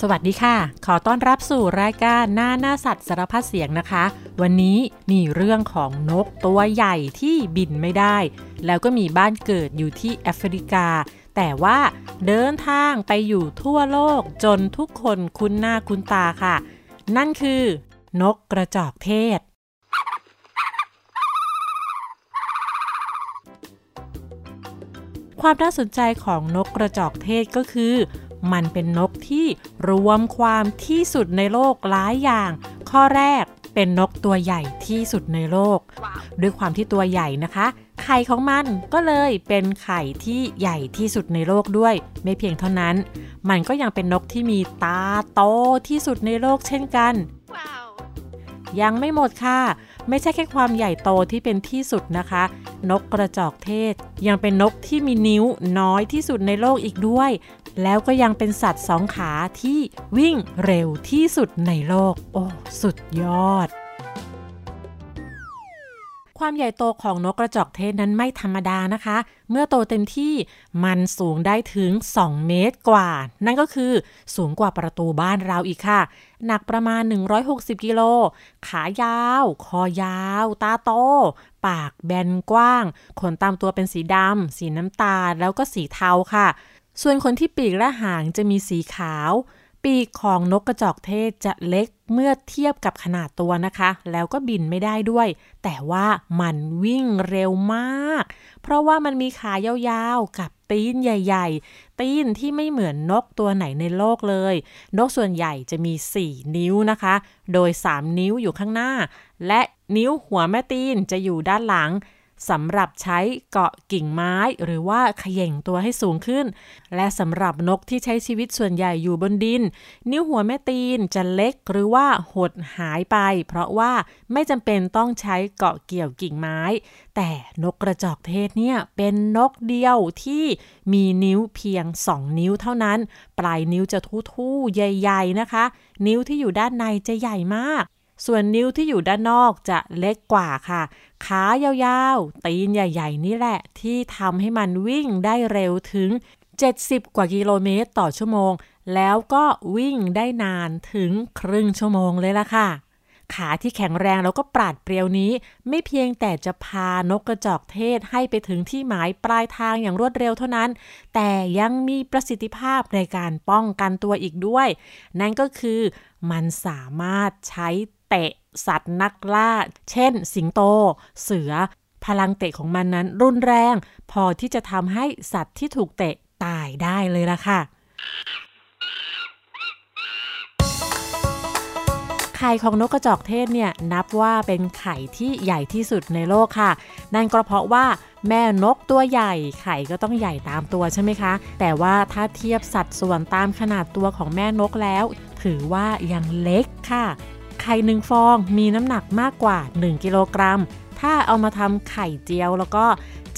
สวัสดีค่ะ ขอต้อนรับสู่รายการหน้าหน้าสัตว์สารพัดเสียงนะคะ วันนี้มีเรื่องของนกตัวใหญ่ที่บินไม่ได้ แล้วก็มีบ้านเกิดอยู่ที่แอฟริกา แต่ว่าเดินทางไปอยู่ทั่วโลกจนทุกคนคุ้นหน้าคุ้นตาค่ะ นั่นคือ นกกระจอกเทศ ความน่าสนใจของนกกระจอกเทศก็คือ มันเป็นนกที่รวมความที่สุดในโลกหลายอย่าง ข้อแรกเป็นนกตัวใหญ่ที่สุดในโลก ด้วยความที่ตัวใหญ่นะคะ ไข่ของมันก็เลยเป็นไข่ที่ใหญ่ที่สุดในโลกด้วย ไม่เพียงเท่านั้น มันก็ยังเป็นนกที่มีตาโตที่สุดในโลกเช่นกัน ยังไม่หมดค่ะไม่ใช่แค่ความใหญ่โตที่เป็นที่สุดนะคะ นกกระจอกเทศยังเป็นนกที่มีนิ้วน้อยที่สุดในโลกอีกด้วย แล้วก็ยังเป็นสัตว์สองขาที่วิ่งเร็วที่สุดในโลก โอ้ สุดยอด ความใหญ่โตของนกกระจอกเทศนั้นไม่ธรรมดานะคะ เมื่อโตเต็มที่มันสูงได้ถึง 2 เมตรกว่า นั่นก็คือสูงกว่าประตูบ้านเราอีกค่ะ หนักประมาณ 160 กิโล ขายาว คอยาว ตาโตปากแบนกว้าง ขนตามตัวเป็นสีดำ สีน้ำตาล แล้วก็สีเทาค่ะ ส่วนคนที่ปีกและหางจะมีสีขาว ปีกของนกกระจอกเทศจะเล็กเมื่อเทียบกับขนาดตัวนะคะ แล้วก็บินไม่ได้ด้วย แต่ว่ามันวิ่งเร็วมาก เพราะว่ามันมีขายาวๆ กับตีนใหญ่ ๆ ตีนที่ไม่เหมือนนกตัวไหนในโลกเลย นกส่วนใหญ่จะมี 4 นิ้วนะคะ โดย 3 นิ้วอยู่ข้างหน้า และนิ้วหัวแม่ตีนจะอยู่ด้านหลัง สำหรับใช้เกาะกิ่งไม้หรือว่าเขย่งตัวให้สูงขึ้น และสำหรับนกที่ใช้ชีวิตส่วนใหญ่อยู่บนดิน นิ้วหัวแม่ตีนจะเล็กหรือว่าหดหายไป เพราะว่าไม่จำเป็นต้องใช้เกาะเกี่ยวกิ่งไม้ แต่นกกระจอกเทศเนี่ยเป็นนกเดียวที่มีนิ้วเพียง 2 นิ้วเท่านั้น ปลายนิ้วจะทู่ๆใหญ่ ๆนะคะ นิ้วที่อยู่ด้านในจะใหญ่มาก ส่วนนิ้วที่อยู่ด้านนอกจะเล็กกว่าค่ะ ขายาวๆ ตีนใหญ่ๆ นี่แหละ ที่ทำให้มันวิ่งได้เร็วถึง 70 กว่ากิโลเมตรต่อชั่วโมง แล้วก็วิ่งได้นานถึงครึ่งชั่วโมงเลยล่ะค่ะขาที่แข็งแรงแล้วก็ปราดเปรียวนี้ ไม่เพียงแต่จะพานกกระจอกเทศให้ไปถึงที่หมายปลายทางอย่างรวดเร็วเท่านั้น แต่ยังมีประสิทธิภาพในการป้องกันตัวอีกด้วย นั่นก็คือมันสามารถใช้ เตะสัตว์นักล่า เช่น สิงโต เสือ พลังเตะของมันนั้นรุนแรง พอที่จะทำให้สัตว์ที่ถูกเตะตายได้เลยล่ะค่ะไข่ของนกกระจอกเทศเนี่ยนับว่าเป็นไข่ที่ใหญ่ที่สุดในโลกค่ะ นั่นก็เพราะว่าแม่นกตัวใหญ่ไข่ก็ต้องใหญ่ตามตัวใช่ไหมคะ แต่ว่าถ้าเทียบสัดส่วนตามขนาดตัวของแม่นกแล้ว ถือว่ายังเล็กค่ะ ไข่หนึ่งฟองมีน้ำหนักมากกว่า 1 กิโลกรัม ถ้าเอามาทำไข่เจียวแล้วก็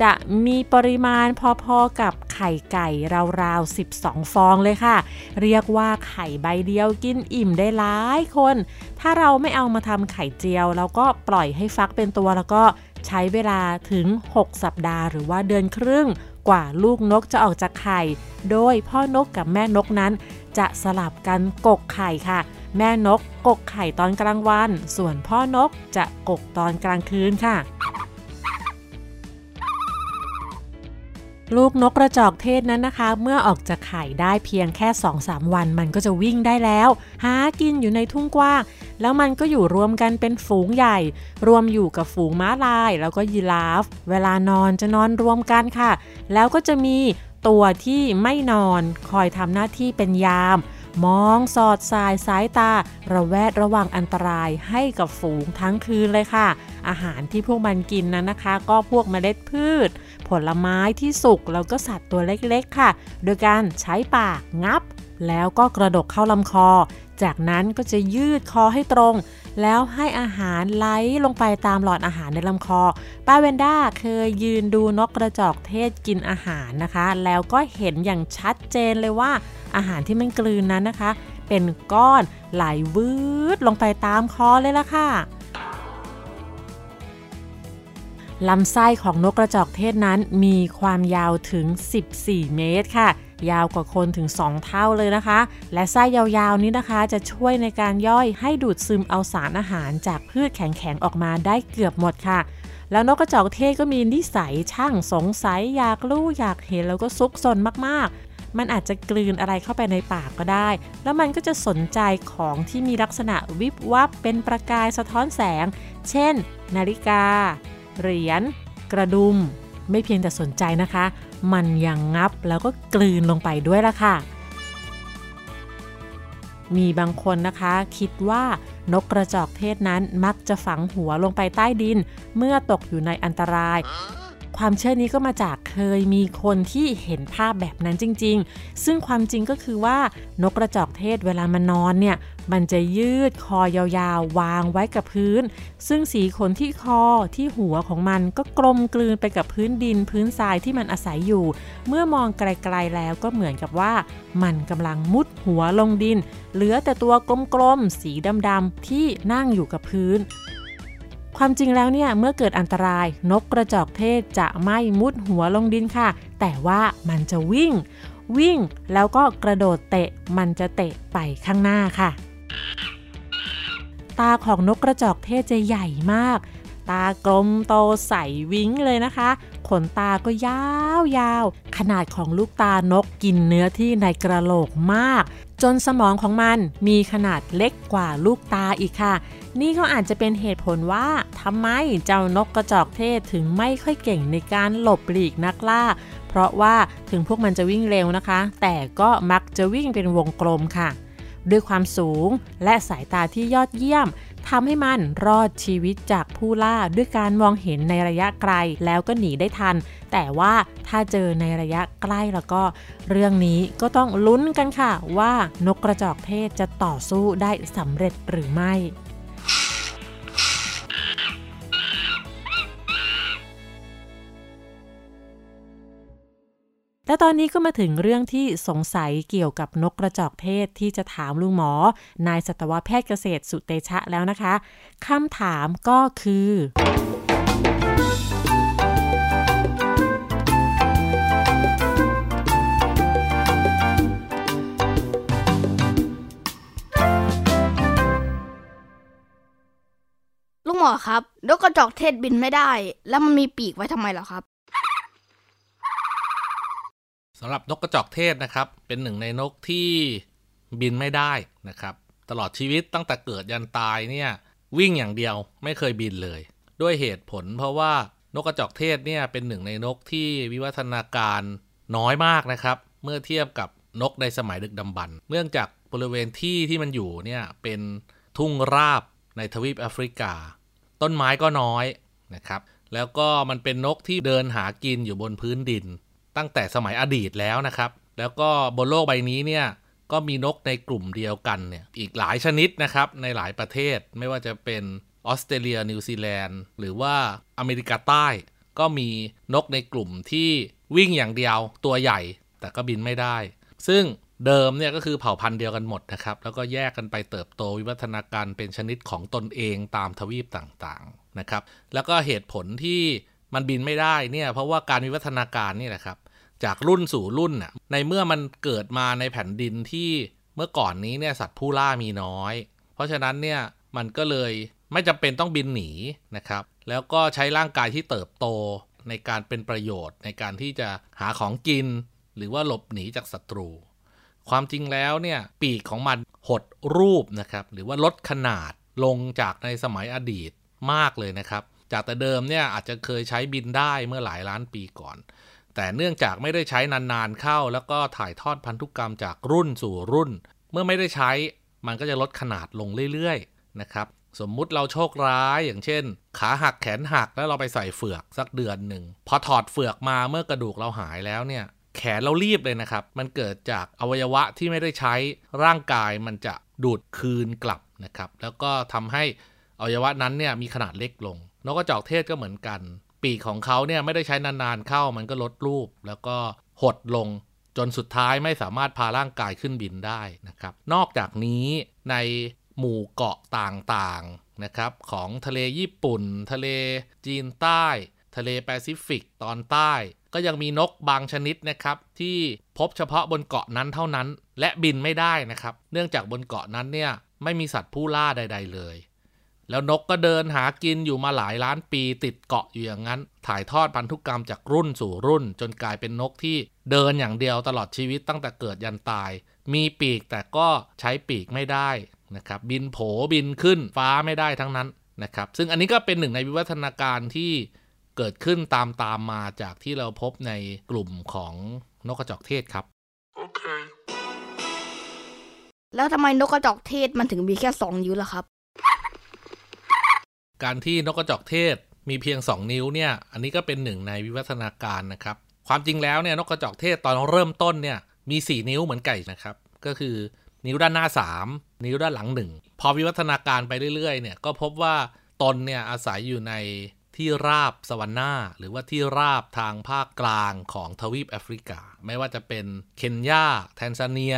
จะมีปริมาณพอๆกับไข่ไก่ราวๆ 12 ฟองเลยค่ะ เรียกว่าไข่ใบเดียวกินอิ่มได้หลายคน ถ้าเราไม่เอามาทำไข่เจียว แล้วก็ปล่อยให้ฟักเป็นตัวแล้วก็ใช้เวลาถึง 6 สัปดาห์ หรือว่าเดือนครึ่งกว่าลูกนกจะออกจากไข่ โดยพ่อนกกับแม่นกนั้น จะสลับกันกกไข่ค่ะ แม่นกกกไข่ตอนกลางวัน ส่วนพ่อนกจะกกตอนกลางคืนค่ะ ลูกนกกระจอกเทศนั้นนะคะ เมื่อออกจากไข่ได้เพียงแค่ 2-3 วัน มันก็จะวิ่งได้แล้ว หากินอยู่ในทุ่งกว้างแล้วมันก็อยู่รวมกันเป็นฝูงใหญ่ รวมอยู่กับฝูงม้าลาย แล้วก็ยีราฟ เวลานอนจะนอนรวมกันค่ะ แล้วก็จะมีตัวที่ไม่นอนคอยทำหน้าที่เป็นยาม มองสอดสายสายตา ระแวดระวังอันตรายให้กับฝูงทั้งคืนเลยค่ะ อาหารที่พวกมันกินนั้นนะคะ ก็พวกเมล็ดพืช ผลไม้ที่สุกแล้วก็สัตว์ตัวเล็กๆค่ะ โดยการใช้ปากงับ แล้วก็กระดกเข้าลำคอ จากนั้นก็จะยืดคอให้ตรง แล้วให้อาหารไหลลงไปตามหลอดอาหารในลำคอ ป้าเวนด้าเคยยืนดูนกกระจอกเทศกินอาหารนะคะ แล้วก็เห็นอย่างชัดเจนเลยว่าอาหารที่มันกลืนนั้นนะคะ เป็นก้อนไหลวืดลงไปตามคอเลยล่ะค่ะ ลำไส้ของนกกระจอกเทศนั้นมีความยาวถึง 14 เมตรค่ะ ยาวกว่าคนถึง 2 เท่าเลยนะคะ และไส้ยาวๆนี้นะคะจะช่วยในการย่อยให้ดูดซึมเอาสารอาหารจากพืชแข็งๆออกมาได้เกือบหมดค่ะแล้วนกกระจอกเทศก็มีนิสัยช่างสงสัยอยากรู้อยากเห็นแล้วก็ซุกซนมากๆ มันอาจจะกลืนอะไรเข้าไปในปากก็ได้ แล้วมันก็จะสนใจของที่มีลักษณะวิบวับเป็นประกายสะท้อนแสง เช่น นาฬิกา เหรียญกระดุม ไม่เพียงแต่สนใจนะคะ มันยังงับแล้วก็กลืนลงไปด้วยละค่ะ มีบางคนนะคะ คิดว่านกกระจอกเทศนั้นมักจะฝังหัวลงไปใต้ดิน เมื่อตกอยู่ในอันตรายความเชื่อนี้ก็มาจากเคยมีคนที่เห็นภาพแบบนั้นจริง ๆ ซึ่งความจริงก็คือว่านกกระจอกเทศเวลามันนอนเนี่ย มันจะยืดคอยาวๆ วางไว้กับพื้น ซึ่งสีขนที่คอที่หัวของมันก็กลมกลืนไปกับพื้นดินพื้นทรายที่มันอาศัยอยู่ เมื่อมองไกลๆแล้วก็เหมือนกับว่า มันกำลังมุดหัวลงดิน เหลือแต่ตัวกลมๆ สีดำๆ ที่นั่งอยู่กับพื้นความจริงแล้วเนี่ยเมื่อเกิดอันตราย นกกระจอกเทศจะไม่มุดหัวลงดินค่ะ แต่ว่ามันจะวิ่ง วิ่งแล้วก็กระโดดเตะมันจะเตะไปข้างหน้าค่ะ ตาของนกกระจอกเทศจะใหญ่มาก ตากลมโตใสวิ้งเลยนะคะ ขนตาก็ยาวๆขนาดของลูกตานกกินเนื้อที่ในกระโหลกมาก จนสมองของมันมีขนาดเล็กกว่าลูกตาอีกค่ะ นี่ก็อาจจะเป็นเหตุผลว่าทำไมเจ้านกกระจอกเทศถึงไม่ค่อยเก่งในการหลบหลีกนักล่า เพราะว่าถึงพวกมันจะวิ่งเร็วนะคะ แต่ก็มักจะวิ่งเป็นวงกลมค่ะ ด้วยความสูง และสายตาที่ยอดเยี่ยมทำให้มันรอดชีวิตจากผู้ล่าด้วยการมองเห็นในระยะไกลแล้วก็หนีได้ทัน แต่ว่าถ้าเจอในระยะใกล้แล้วก็ เรื่องนี้ก็ต้องลุ้นกันค่ะว่านกกระจอกเทศจะต่อสู้ได้สำเร็จหรือไม่ และตอนนี้ก็มาถึงเรื่องที่สงสัยเกี่ยวกับนกกระจอกเทศที่จะถามลุงหมอ นายสัตวแพทย์เกษตรสุเตชะแล้วนะคะคำถามก็คือ ลุงหมอครับนกกระจอกเทศบินไม่ได้ แล้วมันมีปีกไว้ทำไมเหรอครับ สำหรับนกกระจอกเทศนะครับ เป็นหนึ่งในนกที่บินไม่ได้นะครับ ตลอดชีวิตตั้งแต่เกิดยันตายเนี่ยวิ่งอย่างเดียวไม่เคยบินเลย ด้วยเหตุผลเพราะว่านกกระจอกเทศเนี่ยเป็นหนึ่งในนกที่วิวัฒนาการน้อยมากนะครับ เมื่อเทียบกับนกในสมัยดึกดำบรรพ์เนื่องจากบริเวณที่ที่มันอยู่เนี่ยเป็นทุ่งราบในทวีปแอฟริกา ต้นไม้ก็น้อยนะครับ แล้วก็มันเป็นนกที่เดินหากินอยู่บนพื้นดิน ตั้งแต่สมัยอดีตแล้วนะครับ แล้วก็บนโลกใบนี้เนี่ยก็มีนกในกลุ่มเดียวกันเนี่ยอีกหลายชนิดนะครับในหลายประเทศไม่ว่าจะเป็นออสเตรเลียนิวซีแลนด์หรือว่าอเมริกาใต้ ก็มีนกในกลุ่มที่วิ่งอย่างเดียวตัวใหญ่ แต่ก็บินไม่ได้ ซึ่งเดิมเนี่ยก็คือเผ่าพันธุ์เดียวกันหมดนะครับ แล้วก็แยกกันไปเติบโตวิวัฒนาการเป็นชนิดของตนเองตามทวีปต่างๆนะครับ แล้วก็เหตุผลที่มันบินไม่ได้เนี่ยเพราะว่าการวิวัฒนาการนี่แหละครับ จากรุ่นสู่รุ่นน่ะในเมื่อมันเกิดมาในแผ่นดินที่เมื่อก่อนนี้เนี่ยสัตว์ผู้ล่ามีน้อย เพราะฉะนั้นเนี่ยมันก็เลยไม่จำเป็นต้องบินหนีนะครับ แล้วก็ใช้ร่างกายที่เติบโตในการเป็นประโยชน์ ในการที่จะหาของกิน หรือว่าหลบหนีจากศัตรู ความจริงแล้วเนี่ยปีกของมันหดรูปนะครับ หรือว่าลดขนาดลงจากในสมัยอดีตมากเลยนะครับ จากแต่เดิมเนี่ยอาจจะเคยใช้บินได้เมื่อหลายล้านปีก่อน แต่เนื่องจากไม่ได้ใช้นานๆเข้า แล้วก็ถ่ายทอดพันธุกรรมจากรุ่นสู่รุ่น เมื่อไม่ได้ใช้มันก็จะลดขนาดลงเรื่อยๆนะครับสมมุติเราโชคร้ายอย่างเช่น ขาหักแขนหักแล้วเราไปใส่เฟือกสักเดือนหนึ่งพอถอดเฟือกมาเมื่อกระดูกเราหายแล้วเนี่ย แขนเรารีบเลยนะครับ มันเกิดจากอวัยวะที่ไม่ได้ใช้ร่างกายมันจะดูดคืนกลับนะครับ แล้วก็ทำให้อวัยวะนั้นเนี่ยมีขนาดเล็กลงนกกระจอกเทศก็เหมือนกัน ปีกของเขาเนี่ยไม่ได้ใช้นานๆเข้ามันก็ลดรูป แล้วก็หดลงจนสุดท้ายไม่สามารถพาร่างกายขึ้นบินได้นะครับ นอกจากนี้ในหมู่เกาะต่างๆนะครับ ของทะเลญี่ปุ่น ทะเลจีนใต้ทะเลแปซิฟิกตอนใต้ ก็ยังมีนกบางชนิดนะครับ ที่พบเฉพาะบนเกาะนั้นเท่านั้น และบินไม่ได้นะครับ เนื่องจากบนเกาะนั้นเนี่ยไม่มีสัตว์ผู้ล่าใด ๆ เลย แล้วนกก็เดินหากินอยู่มาหลายล้านปีติดเกาะอยู่อย่างนั้น ถ่ายทอดพันธุกรรมจากรุ่นสู่รุ่น จนกลายเป็นนกที่เดินอย่างเดียวตลอดชีวิตตั้งแต่เกิดยันตาย มีปีกแต่ก็ใช้ปีกไม่ได้นะครับบินโผบินขึ้นฟ้าไม่ได้ทั้งนั้นนะครับซึ่งอันนี้ก็เป็นหนึ่งในวิวัฒนาการที่เกิดขึ้นตามตามมาจากที่เราพบในกลุ่มของนกกระจอกเทศครับ Okay. แล้วทำไมนกกระจอกเทศมันถึงมีแค่สองนิ้วล่ะครับ การที่นกกระจอกเทศมีเพียง 2 นิ้วเนี่ย อันนี้ก็เป็นหนึ่งในวิวัฒนาการนะครับ ความจริงแล้วเนี่ยนกกระจอกเทศตอนเริ่มต้นเนี่ยมี 4 นิ้วเหมือนไก่นะครับ ก็คือนิ้วด้านหน้า 3 นิ้วด้านหลัง 1 พอวิวัฒนาการไปเรื่อยๆเนี่ยก็พบว่าตนเนี่ยอาศัยอยู่ในที่ราบสวรรค์นาหรือว่าที่ราบทางภาคกลางของทวีปแอฟริกา ไม่ว่าจะเป็นเคนยาแทนซาเนีย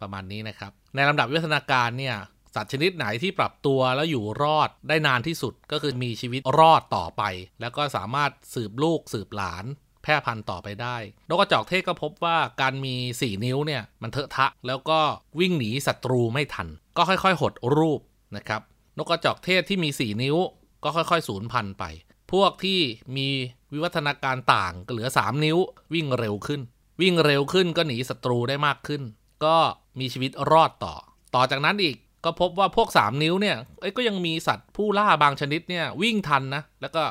ประมาณนี้นะครับ ในลำดับวิวัฒนาการเนี่ย สัตว์ชนิดไหนที่ปรับตัวแล้วอยู่รอดได้นานที่สุดก็คือมีชีวิตรอดต่อไป แล้วก็สามารถสืบลูกสืบหลาน แพร่พันธุ์ต่อไปได้นกกระจอกเทศก็พบว่าการมี 4 นิ้วเนี่ยมันเถอะทะ แล้วก็วิ่งหนีศัตรูไม่ทัน ก็ค่อยๆ หดรูปนะครับนกกระจอกเทศที่มี 4 นิ้ว ก็ค่อยๆสูญพันธุ์ไป พวกที่มีวิวัฒนาการต่างก็เหลือ 3 นิ้ว วิ่งเร็วขึ้น วิ่งเร็วขึ้นก็หนีศัตรูได้มากขึ้น ก็มีชีวิตรอดต่อ ต่อจากนั้นอีก ก็พบว่าพวก 3 นิ้วเนี่ยก็ยังมีสัตว์ผู้ล่าบางชนิดเนี่ยวิ่งทันนะ แล้วก็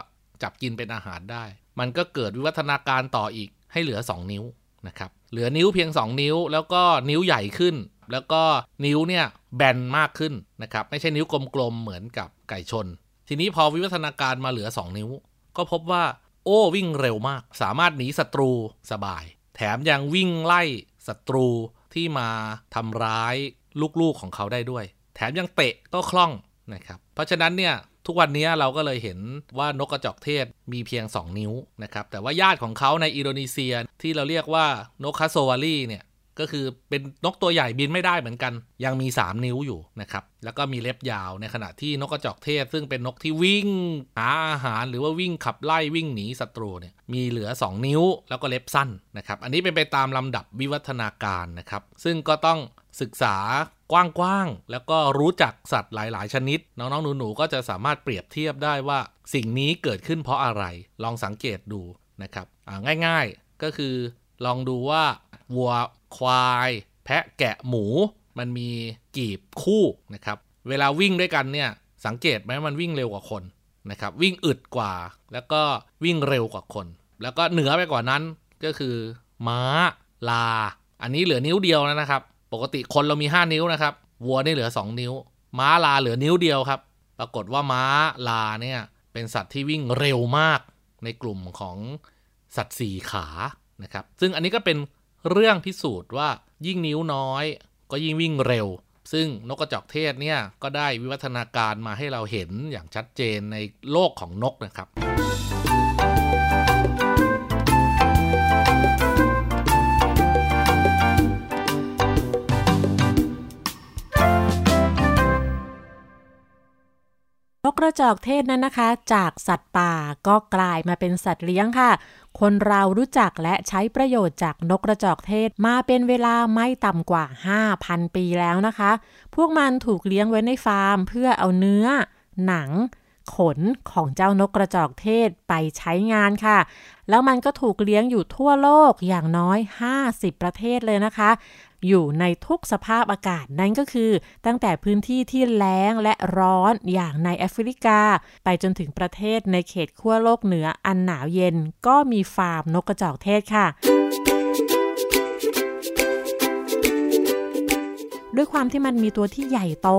จับกินเป็นอาหารได้ มันก็เกิดวิวัฒนาการต่ออีกให้เหลือ 2 นิ้วนะครับ เหลือนิ้วเพียง 2 นิ้ว แล้วก็นิ้วใหญ่ขึ้น แล้วก็นิ้วเนี่ยแบนมากขึ้นนะครับ ไม่ใช่นิ้วกลมๆเหมือนกับไก่ชน ทีนี้พอวิวัฒนาการมาเหลือ 2 นิ้ว ก็พบว่าโอ้วิ่งเร็วมาก สามารถหนีศัตรูสบาย แถมยังวิ่งไล่ศัตรูที่มาทำร้ายลูกๆของเขาได้ด้วย ถมยังเตะก็คล่องนะครับ เพราะฉะนั้นเนี่ยทุกวันนี้เราก็เลยเห็นว่านกกระจอกเทศมีเพียง 2 นิ้วนะครับ แต่ว่าญาติของเขาในอินโดนีเซียที่เราเรียกว่านกคาโซวาลีเนี่ยก็คือเป็นนกตัวใหญ่บินไม่ได้เหมือนกัน ยังมี 3 นิ้วอยู่นะครับ แล้วก็มีเล็บยาวในขณะที่นกกระจอกเทศ ซึ่งเป็นนกที่วิ่งหาอาหารหรือว่าวิ่งขับไล่วิ่งหนีศัตรูเนี่ยมีเหลือ 2 นิ้วแล้วก็เล็บสั้นนะครับ อันนี้เป็นไปตามลำดับวิวัฒนาการนะครับ ซึ่งก็ต้องศึกษา กว้างๆ แล้วก็รู้จักสัตว์หลาย ๆ ชนิด น้องๆ หนูๆ ก็จะสามารถเปรียบเทียบได้ว่า สิ่งนี้เกิดขึ้นเพราะอะไร ลองสังเกตดูนะครับง่ายๆ ก็คือลองดูว่าวัวควาย แพะแกะหมู มันมีกีบคู่นะครับ เวลาวิ่งด้วยกันเนี่ย สังเกตไหมมันวิ่งเร็วกว่าคนนะครับวิ่งอึดกว่า แล้วก็วิ่งเร็วกว่าคน แล้วก็เหนือไปกว่านั้นก็คือ ม้าลา อันนี้เหลือนิ้วเดียวแล้วนะครับ ปกติคนเรามี 5 นิ้วนะครับ วัวนี่เหลือ 2 นิ้ว ม้าลาเหลือนิ้วเดียวครับ ปรากฏว่าม้าลาเนี่ยเป็นสัตว์ที่วิ่งเร็วมากในกลุ่มของสัตว์สี่ขานะครับ ซึ่งอันนี้ก็เป็นเรื่องพิสูจน์ว่ายิ่งนิ้วน้อย ก็ยิ่งวิ่งเร็ว ซึ่งนกกระจอกเทศเนี่ยก็ได้วิวัฒนาการมาให้เราเห็นอย่างชัดเจนในโลกของนกนะครับ กระจอกเทศนั้นนะคะ จากสัตว์ป่าก็กลายมาเป็นสัตว์เลี้ยงค่ะ คนเรารู้จักและใช้ประโยชน์จากนกกระจอกเทศมาเป็นเวลาไม่ต่ำกว่า 5,000 ปีแล้วนะคะ พวกมันถูกเลี้ยงไว้ในฟาร์ม เพื่อเอาเนื้อ หนัง ขนของเจ้านกกระจอกเทศไปใช้งานค่ะ แล้วมันก็ถูกเลี้ยงอยู่ทั่วโลกอย่างน้อย 50 ประเทศเลยนะคะ อยู่ในทุกสภาพอากาศนั่นก็คือ ตั้งแต่พื้นที่ที่แล้งและร้อนอย่างในแอฟริกา ไปจนถึงประเทศในเขตขั้วโลกเหนืออันหนาวเย็น ก็มีฟาร์มนกกระจอกเทศค่ะ ด้วยความที่มันมีตัวที่ใหญ่โต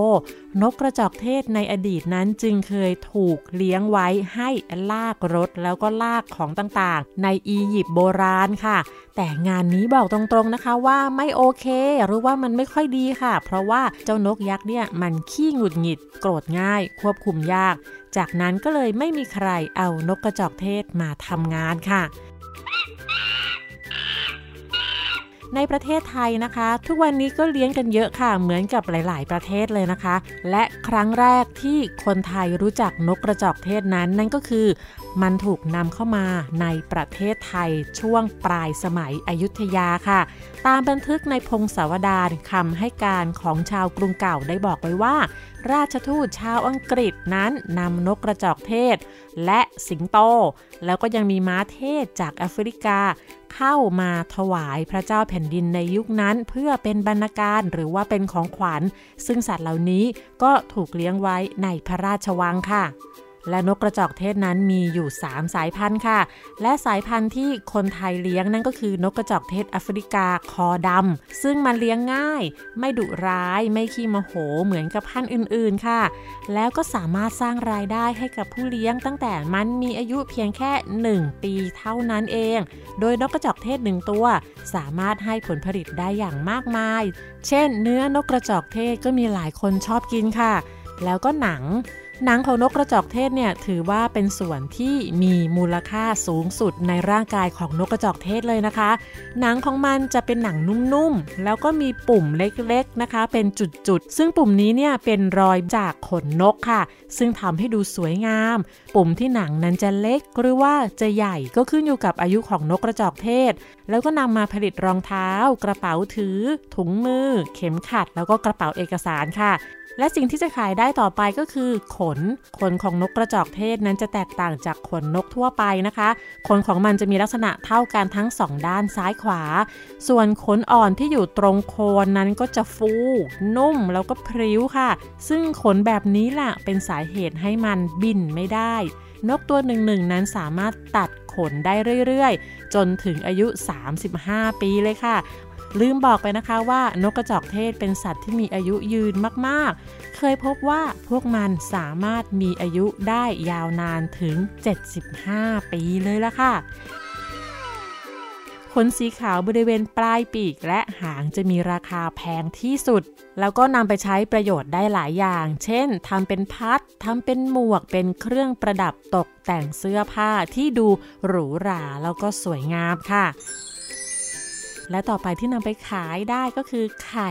นกกระจอกเทศในอดีตนั้นจึงเคยถูกเลี้ยงไว้ให้ลากรถแล้วก็ลากของต่างๆ ในอียิปต์โบราณค่ะ แต่งานนี้บอกตรงๆนะคะว่าไม่โอเค หรือว่ามันไม่ค่อยดีค่ะ เพราะว่าเจ้านกยักษ์เนี่ยมันขี้หงุดหงิด โกรธง่าย ควบคุมยาก จากนั้นก็เลยไม่มีใครเอานกกระจอกเทศมาทำงานค่ะ ในประเทศไทยนะคะ ทุกวันนี้ก็เลี้ยงกันเยอะค่ะ เหมือนกับหลาย ๆ ประเทศเลยนะคะ และครั้งแรกที่คนไทยรู้จักนกกระจอกเทศนั้น นั่นก็คือมันถูกนำเข้ามาในประเทศไทยช่วงปลายสมัยอยุธยาค่ะ ตามบันทึกในพงศาวดารคำให้การของชาวกรุงเก่าได้บอกไว้ว่า ราชทูตชาวอังกฤษนั้นนำนกกระจอกเทศ และสิงโต แล้วก็ยังมีม้าเทศจากแอฟริกา เข้ามาถวายพระเจ้าแผ่นดินในยุคนั้น เพื่อเป็นบรรณาการหรือว่าเป็นของขวัญ ซึ่งสัตว์เหล่านี้ก็ถูกเลี้ยงไว้ในพระราชวังค่ะ และนกกระจอกเทศนั้นมีอยู่ 3 สายพันธุ์ค่ะ และสายพันธุ์ที่คนไทยเลี้ยงนั่นก็คือนกกระจอกเทศแอฟริกาคอดำซึ่งมันเลี้ยงง่าย ไม่ดุร้าย ไม่ขี้โมโหเหมือนกับพันธุ์อื่นๆค่ะ แล้วก็สามารถสร้างรายได้ให้กับผู้เลี้ยงตั้งแต่มันมีอายุเพียงแค่ 1 ปีเท่านั้นเอง โดยนกกระจอกเทศหนึ่งตัว สามารถให้ผลผลิตได้อย่างมากมาย เช่น เนื้อนกกระจอกเทศก็มีหลายคนชอบกินค่ะ แล้วก็หนัง หนังของนกกระจอกเทศเนี่ยถือว่าเป็นส่วนที่มีมูลค่าสูงสุดในร่างกายของนกกระจอกเทศเลยนะคะ หนังของมันจะเป็นหนังนุ่มๆ แล้วก็มีปุ่มเล็กๆนะคะ เป็นจุดๆ ซึ่งปุ่มนี้เนี่ยเป็นรอยจากขนนกค่ะ ซึ่งทำให้ดูสวยงาม ปุ่มที่หนังนั้นจะเล็กหรือว่าจะใหญ่ก็ขึ้นอยู่กับอายุของนกกระจอกเทศ แล้วก็นำมาผลิตรองเท้า กระเป๋าถือ ถุงมือ เข็มขัด แล้วก็กระเป๋าเอกสารค่ะ และสิ่งที่จะขายได้ต่อไปก็คือ ขน ขนของนกกระจอกเทศนั้นจะแตกต่างจากขนนกทั่วไปนะคะ ขนของมันจะมีลักษณะเท่ากันทั้งสองด้านซ้ายขวา ส่วนขนอ่อนที่อยู่ตรงโคนนั้นก็จะฟู นุ่มแล้วก็พริ้วค่ะ ซึ่งขนแบบนี้แหละเป็นสาเหตุให้มันบินไม่ได้ นกตัวหนึ่งๆนั้นสามารถตัดขนได้เรื่อยๆ จนถึงอายุ 35 ปีเลยค่ะ ลืมบอกไปนะคะว่านกกระจอกเทศเป็นสัตว์ที่มีอายุยืนมากๆ เคยพบว่าพวกมันสามารถมีอายุได้ยาวนานถึง 75 ปีเลยละค่ะขนสีขาวบริเวณปลายปีกและหางจะมีราคาแพงที่สุด แล้วก็นำไปใช้ประโยชน์ได้หลายอย่าง เช่นทำเป็นพัดทำเป็นหมวกเป็นเครื่องประดับตกแต่งเสื้อผ้าที่ดูหรูหราแล้วก็สวยงามค่ะ และต่อไปที่นำไปขายได้ก็คือไข่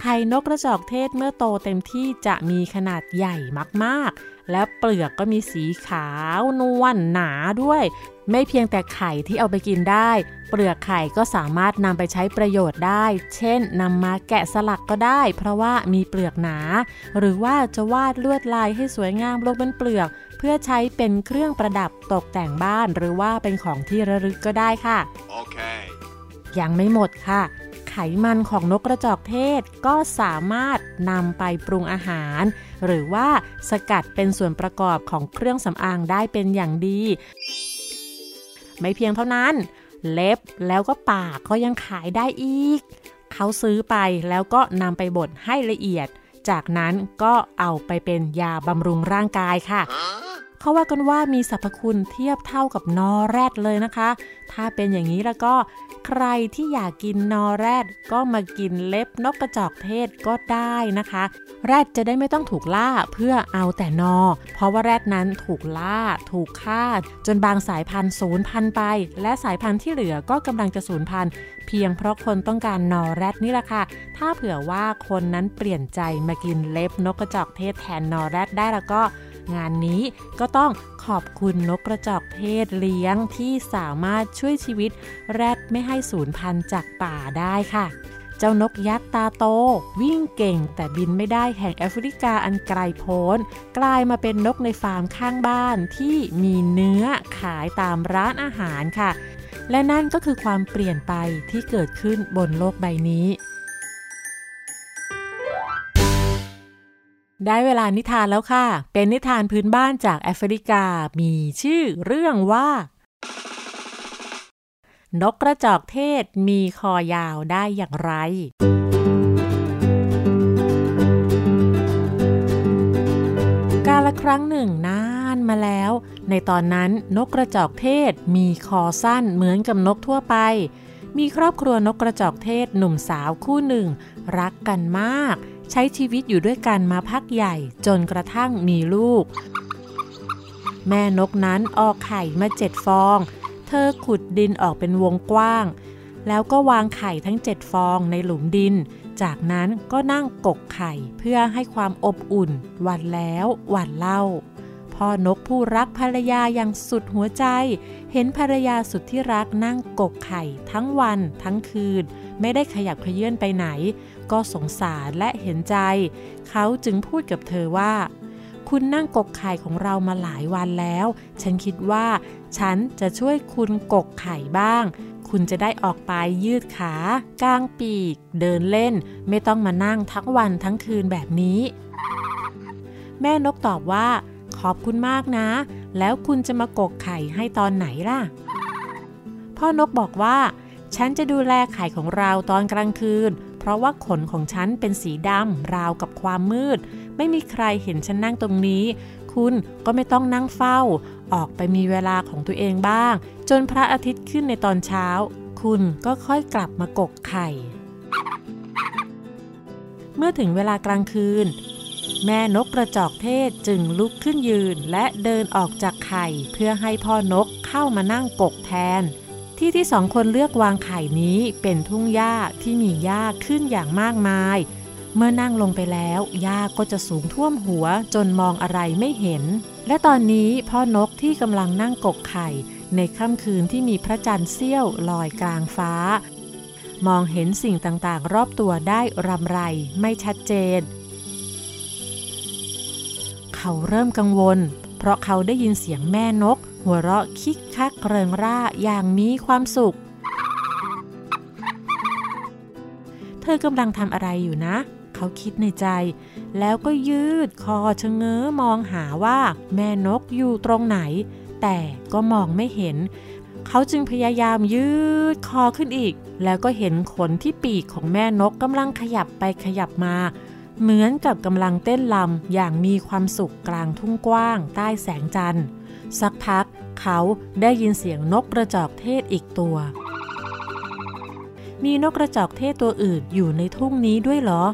ไข่นกกระจอกเทศเมื่อโตเต็มที่จะมีขนาดใหญ่มากๆ และเปลือกก็มีสีขาวนวลหนาด้วย ไม่เพียงแต่ไข่ที่เอาไปกินได้ เปลือกไข่ก็สามารถนำไปใช้ประโยชน์ได้ เช่นนำมาแกะสลักก็ได้ เพราะว่ามีเปลือกหนา หรือว่าจะวาดลวดลายให้สวยงามลงบนเปลือกเพื่อใช้เป็นเครื่องประดับตกแต่งบ้านหรือว่าเป็นของที่ระลึกก็ได้ค่ะ okay. ยังไม่หมดค่ะ ไขมันของนกกระจอกเทศก็สามารถนำไปปรุงอาหาร หรือว่าสกัดเป็นส่วนประกอบของเครื่องสำอางได้เป็นอย่างดี ไม่เพียงเท่านั้น เล็บแล้วก็ปากก็ยังขายได้อีก เขาซื้อไปแล้วก็นำไปบดให้ละเอียดจากนั้นก็เอาไปเป็นยาบำรุงร่างกายค่ะ เขาว่ากันว่ามีสรรพคุณเทียบเท่ากับนอแรดเลยนะคะ ถ้าเป็นอย่างนี้แล้วก็ใครที่อยากกินนอแรดก็มากินเล็บนกกระจอกเทศก็ได้นะคะ แรดจะได้ไม่ต้องถูกล่าเพื่อเอาแต่นอ เพราะว่าแรดนั้นถูกล่า ถูกฆ่า จนบางสายพันธุ์สูญพันธุ์ไป และสายพันธุ์ที่เหลือก็กำลังจะสูญพันธุ์เพียงเพราะคนต้องการนอแรดนี่แหละค่ะ ถ้าเผื่อว่าคนนั้นเปลี่ยนใจมากินเล็บนกกระจอกเทศแทนนอแรดได้แล้วก็ งานนี้ก็ต้องขอบคุณนกกระจอกเทศเลี้ยงที่สามารถช่วยชีวิต แรดไม่ให้สูญพันธุ์จากป่าได้ค่ะ เจ้านกยักษ์ตาโต วิ่งเก่งแต่บินไม่ได้แห่งแอฟริกาอันไกลโพ้น กลายมาเป็นนกในฟาร์มข้างบ้านที่มีเนื้อขายตามร้านอาหารค่ะ และนั่นก็คือความเปลี่ยนไปที่เกิดขึ้นบนโลกใบนี้ ได้เวลานิทานแล้วค่ะ เป็นนิทานพื้นบ้านจากแอฟริกา มีชื่อเรื่องว่า นกกระจอกเทศมีคอยาวได้อย่างไร กาละครั้งหนึ่งนานมาแล้ว ในตอนนั้นนกกระจอกเทศมีคอสั้นเหมือนกับนกทั่วไป มีครอบครัวนกกระจอกเทศหนุ่มสาวคู่หนึ่ง รักกันมาก ใช้ชีวิตอยู่ด้วยกันมาพักใหญ่จนกระทั่งมีลูก แม่นกนั้นออกไข่มาเจ็ดฟอง เธอขุดดินออกเป็นวงกว้าง แล้วก็วางไข่ทั้งเจ็ดฟองในหลุมดิน จากนั้นก็นั่งกกไข่เพื่อให้ความอบอุ่น วันแล้ววันเล่าพ่อนกผู้รักภรรยาอย่างสุดหัวใจ เห็นภรรยาสุดที่รักนั่งกกไข่ ทั้งวันทั้งคืน ไม่ได้ขยับเขยื่อนไปไหน ก็สงสารและเห็นใจ เขาจึงพูดกับเธอว่า คุณนั่งกกไข่ของเรามาหลายวันแล้ว ฉันคิดว่า ฉันจะช่วยคุณกกไข่บ้าง คุณจะได้ออกไปยืดขากางปีก เดินเล่น ไม่ต้องมานั่งทั้งวันทั้งคืนแบบนี้ แม่นกตอบว่า ขอบคุณมากนะ แล้วคุณจะมากกไข่ให้ตอนไหนล่ะ พ่อนกบอกว่าฉันจะดูแลไข่ของเราตอนกลางคืนเราะว่าขนของฉันเป็นสีดำราวกับความมืด ไม่มีใครเห็นฉันนั่งตรงนี้ คุณก็ไม่ต้องนั่งเฝ้า ออกไปมีเวลาของตัวเองบ้าง จนพระอาทิตย์ขึ้นในตอนเช้า คุณก็ค่อยกลับมากกไข่ เมื่อถึงเวลากลางคืน แม่นกกระจอกเทศจึงลุกขึ้นยืนและเดินออกจากไข่ เพื่อให้พ่อนกเข้ามานั่งกกแทน ที่ที่สองคนเลือกวางไข่นี้เป็นทุ่งหญ้าที่มีหญ้าขึ้นอย่างมากมาย เมื่อนั่งลงไปแล้วหญ้าก็จะสูงท่วมหัวจนมองอะไรไม่เห็น และตอนนี้พ่อนกที่กำลังนั่งกกไข่ ในค่ำคืนที่มีพระจันทร์เสี้ยวลอยกลางฟ้า มองเห็นสิ่งต่างๆ รอบตัวได้รำไรไม่ชัดเจน เขาเริ่มกังวล เพราะเขาได้ยินเสียงแม่นก หัวเราะคิกคักเริงร่าอย่างมีความสุข เธอกำลังทำอะไรอยู่นะ เขาคิดในใจ แล้วก็ยืดคอชะเง้อมองหาว่าแม่นกอยู่ตรงไหน แต่ก็มองไม่เห็น เขาจึงพยายามยืดคอขึ้นอีก แล้วก็เห็นขนที่ปีกของแม่นกกำลังขยับไปขยับมา เหมือนกับกำลังเต้นลำอย่างมีความสุขกลางทุ่งกว้าง ใต้แสงจันทร์ สักพักเขาได้ยินเสียงนกกระจอกเทศอีกตัว มีนกกระจอกเทศตัวอื่นอยู่ในทุ่งนี้ด้วยเหรอ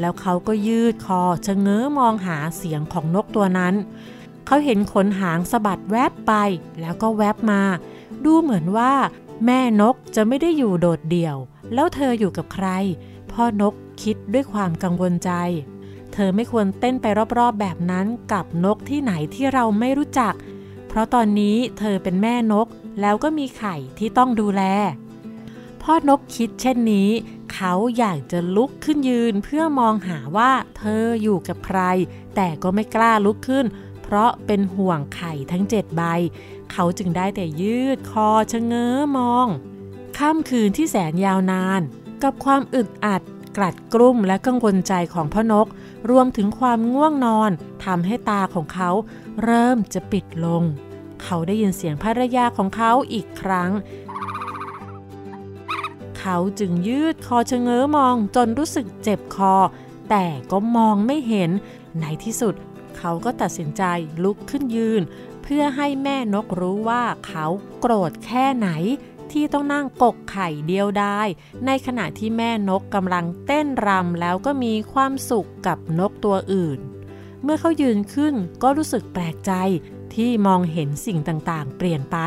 แล้วเขาก็ยืดคอชะเง้อมองหาเสียงของนกตัวนั้น เขาเห็นขนหางสะบัดแวบไปแล้วก็แวบมา ดูเหมือนว่า แม่นกจะไม่ได้อยู่โดดเดี่ยว แล้วเธออยู่กับใคร พ่อนกคิดด้วยความกังวลใจ เธอไม่ควรเต้นไปรอบๆแบบนั้นกับนกที่ไหนที่เราไม่รู้จัก เพราะตอนนี้เธอเป็นแม่นกแล้วก็มีไข่ที่ต้องดูแล พ่อนกคิดเช่นนี้ เขาอยากจะลุกขึ้นยืนเพื่อมองหาว่าเธออยู่กับใคร แต่ก็ไม่กล้าลุกขึ้น เพราะเป็นห่วงไข่ทั้งเจ็ดใบ เขาจึงได้แต่ยืดคอชะเง้อมองค่ำคืนที่แสนยาวนาน กับความอึดอัด กลัดกลุ้มและกังวลใจของพ่อนก รวมถึงความง่วงนอนทำให้ตาของเขาเริ่มจะปิดลง เขาได้ยินเสียงภรรยาของเขาอีกครั้ง เขาจึงยืดคอชะเง้อมองจนรู้สึกเจ็บคอ แต่ก็มองไม่เห็น ในที่สุด เขาก็ตัดสินใจลุกขึ้นยืน เพื่อให้แม่นกรู้ว่าเขาโกรธแค่ไหน ที่ต้องนั่งกกไข่เดียวได้ในขณะที่แม่นกกำลังเต้นรำแล้วก็มีความสุขกับนกตัวอื่น เมื่อเขายืนขึ้นก็รู้สึกแปลกใจที่มองเห็นสิ่งต่างๆ เปลี่ยนไป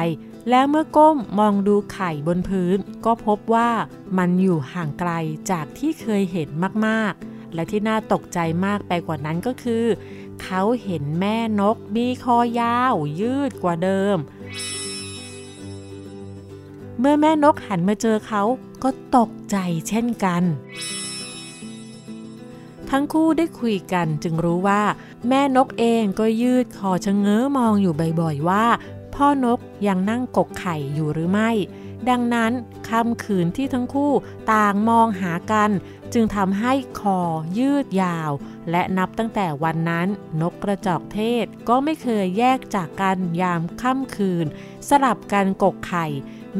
แล้วเมื่อก้มมองดูไข่บนพื้น ก็พบว่ามันอยู่ห่างไกลจากที่เคยเห็นมากๆ และที่น่าตกใจมากไปกว่านั้นก็คือ เขาเห็นแม่นกมีคอยาวยืดกว่าเดิม มื่อแม่นกหันมาเจอเขาก็ตกใจเช่นกัน ทั้งคู่ได้คุยกันจึงรู้ว่า แม่นกเองก็ยืดคอชะเง้อมองอยู่บ่อยๆว่า พ่อนกยังนั่งกกไข่อยู่หรือไม่ ดังนั้นค่ำคืนที่ทั้งคู่ต่างมองหากัน จึงทำให้คอยืดยาว และนับตั้งแต่วันนั้น นกกระจอกเทศก็ไม่เคยแยกจากกันยามค่ำคืน สลับกันกกไข่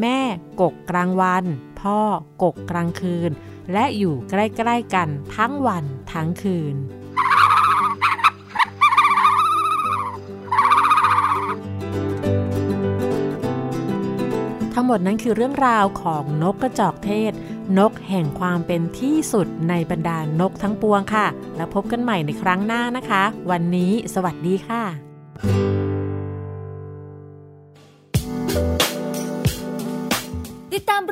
แม่กกกลางวัน พ่อกกกลางคืน และอยู่ใกล้ๆกันทั้งวันทั้งคืนทั้งหมดนั้นคือเรื่องราวของนกกระจอกเทศ นกแห่งความเป็นที่สุดในบรรดานกทั้งปวงค่ะ แล้วพบกันใหม่ในครั้งหน้านะคะ วันนี้สวัสดีค่ะ